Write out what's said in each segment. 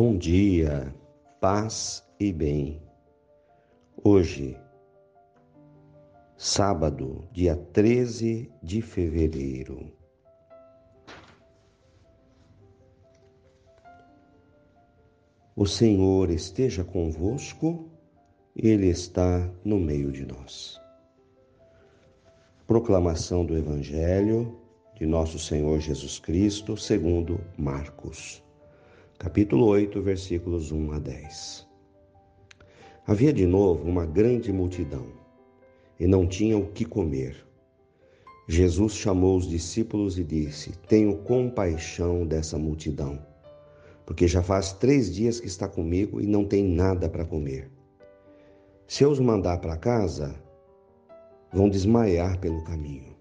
Bom dia, paz e bem. Hoje, sábado, dia 13 de fevereiro. O Senhor esteja convosco, Ele está no meio de nós. Proclamação do Evangelho de Nosso Senhor Jesus Cristo, segundo Marcos capítulo 8, versículos 1 a 10. Havia de novo uma grande multidão e não tinham o que comer. Jesus chamou os discípulos e disse: Tenho compaixão dessa multidão, porque já faz três dias que está comigo e não tem nada para comer. Se eu os mandar para casa, vão desmaiar pelo caminho,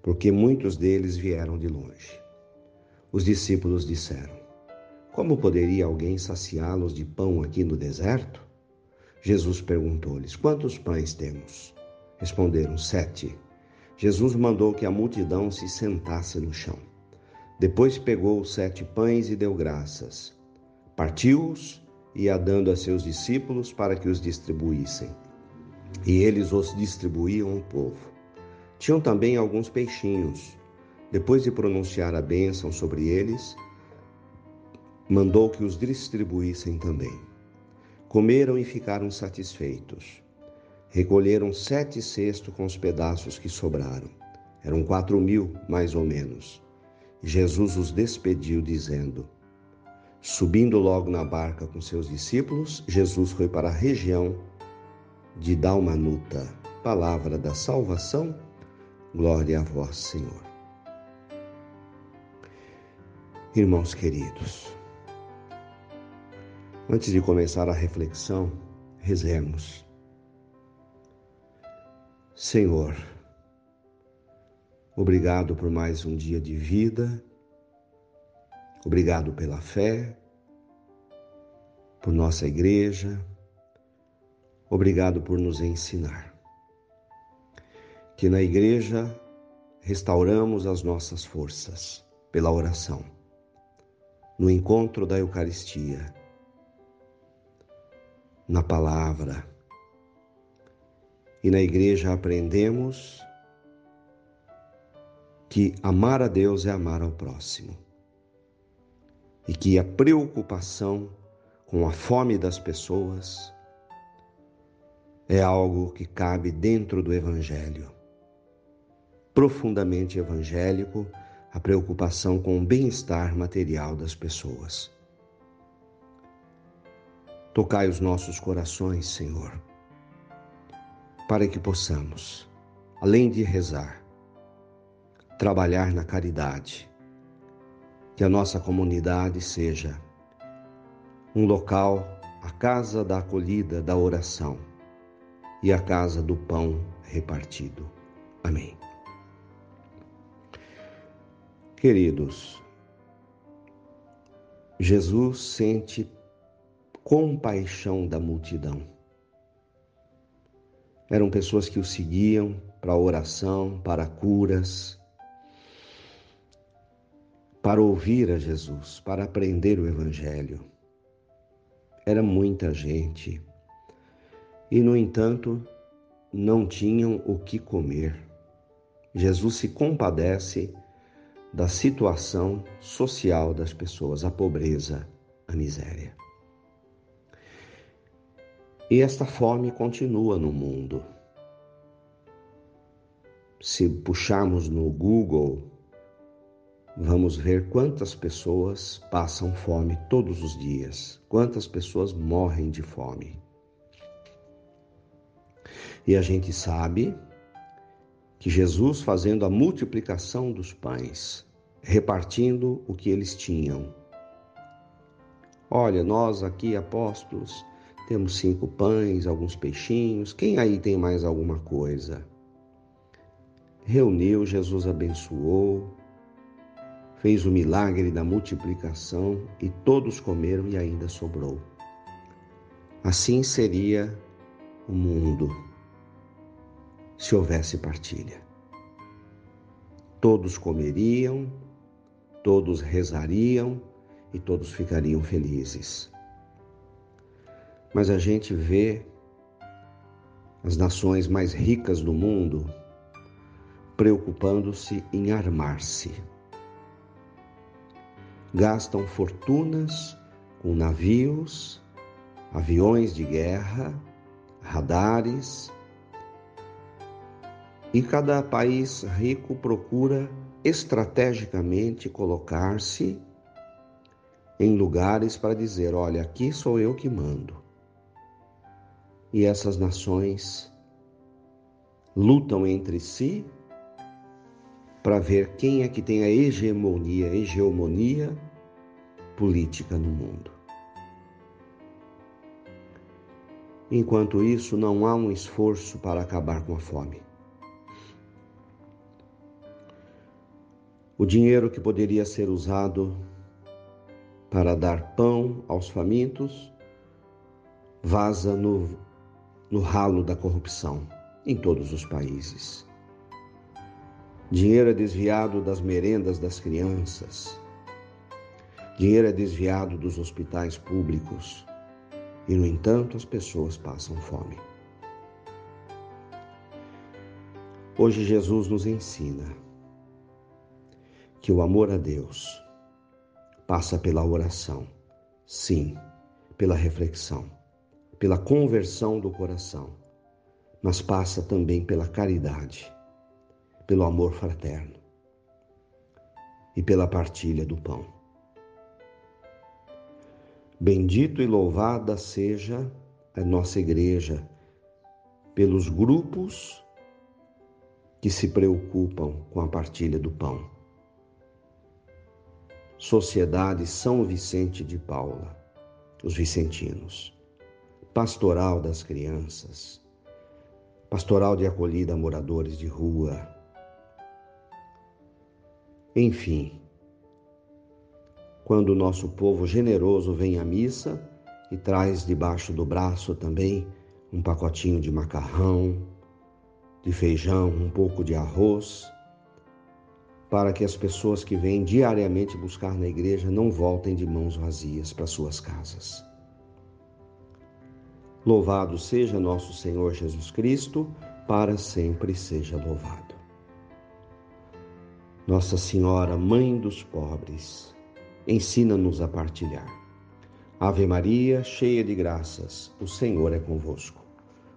porque muitos deles vieram de longe. Os discípulos disseram: como poderia alguém saciá-los de pão aqui no deserto? Jesus perguntou-lhes: Quantos pães temos? Responderam: Sete. Jesus mandou que a multidão se sentasse no chão. Depois pegou os sete pães e deu graças. Partiu-os e ia dando a seus discípulos para que os distribuíssem. E eles os distribuíam ao povo. Tinham também alguns peixinhos. Depois de pronunciar a bênção sobre eles, mandou que os distribuíssem também. Comeram e ficaram satisfeitos. Recolheram sete cestos com os pedaços que sobraram. Eram quatro mil, mais ou menos. Jesus os despediu, dizendo: Subindo logo na barca com seus discípulos, Jesus foi para a região de Dalmanuta. Palavra da salvação, glória a vós, Senhor. Irmãos queridos, Antes de começar a reflexão, rezemos. Senhor, obrigado por mais um dia de vida, obrigado pela fé, por nossa igreja, obrigado por nos ensinar. Que na igreja restauramos as nossas forças pela oração, no encontro da Eucaristia na palavra. E na igreja aprendemos que amar a Deus é amar ao próximo. E que a preocupação com a fome das pessoas é algo que cabe dentro do Evangelho. Profundamente evangélico, a preocupação com o bem-estar material das pessoas. Tocai os nossos corações, Senhor, para que possamos, além de rezar, trabalhar na caridade, que a nossa comunidade seja um local, a casa da acolhida, da oração e a casa do pão repartido. Amém. Queridos, Jesus sente compaixão da multidão. Eram pessoas que o seguiam para oração, para curas, para ouvir a Jesus, para aprender o Evangelho. Era muita gente. E, no entanto, não tinham o que comer. Jesus se compadece da situação social das pessoas, a pobreza, a miséria. E esta fome continua no mundo. Se puxarmos no Google, vamos ver quantas pessoas passam fome todos os dias, quantas pessoas morrem de fome. E a gente sabe que Jesus, fazendo a multiplicação dos pães, repartindo o que eles tinham. Olha, nós aqui, apóstolos, temos cinco pães, alguns peixinhos. Quem aí tem mais alguma coisa? Reuniu, Jesus abençoou, fez o milagre da multiplicação e todos comeram e ainda sobrou. Assim seria o mundo se houvesse partilha. Todos comeriam, todos rezariam e todos ficariam felizes. Mas a gente vê as nações mais ricas do mundo preocupando-se em armar-se. Gastam fortunas com navios, aviões de guerra, radares, e cada país rico procura estrategicamente colocar-se em lugares para dizer: olha, aqui sou eu que mando. E essas nações lutam entre si para ver quem é que tem a hegemonia, hegemonia política no mundo. Enquanto isso, não há um esforço para acabar com a fome. O dinheiro que poderia ser usado para dar pão aos famintos vaza no, no ralo da corrupção em todos os países. Dinheiro é desviado das merendas das crianças. Dinheiro é desviado dos hospitais públicos. E, no entanto, as pessoas passam fome. Hoje, Jesus nos ensina que o amor a Deus passa pela oração, sim, pela reflexão, pela conversão do coração, mas passa também pela caridade, pelo amor fraterno e pela partilha do pão. Bendito e louvada seja a nossa igreja pelos grupos que se preocupam com a partilha do pão Sociedade São Vicente de Paula, os vicentinos, Pastoral das Crianças, Pastoral de Acolhida a Moradores de Rua. Enfim, quando o nosso povo generoso vem à missa e traz debaixo do braço também um pacotinho de macarrão, de feijão, um pouco de arroz, para que as pessoas que vêm diariamente buscar na igreja não voltem de mãos vazias para suas casas. Louvado seja nosso Senhor Jesus Cristo, para sempre seja louvado. Nossa Senhora, Mãe dos pobres, ensina-nos a partilhar. Ave Maria, cheia de graças, o Senhor é convosco.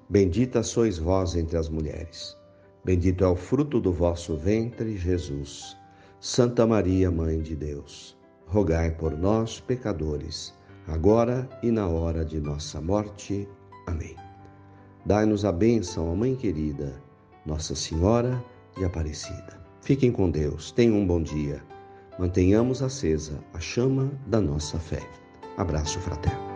Bendita sois vós entre as mulheres. Bendito é o fruto do vosso ventre, Jesus. Santa Maria, Mãe de Deus, rogai por nós, pecadores, agora e na hora de nossa morte. Amém. Dai-nos a bênção, a Mãe querida, Nossa Senhora de Aparecida. Fiquem com Deus, tenham um bom dia. Mantenhamos acesa a chama da nossa fé. Abraço fraterno.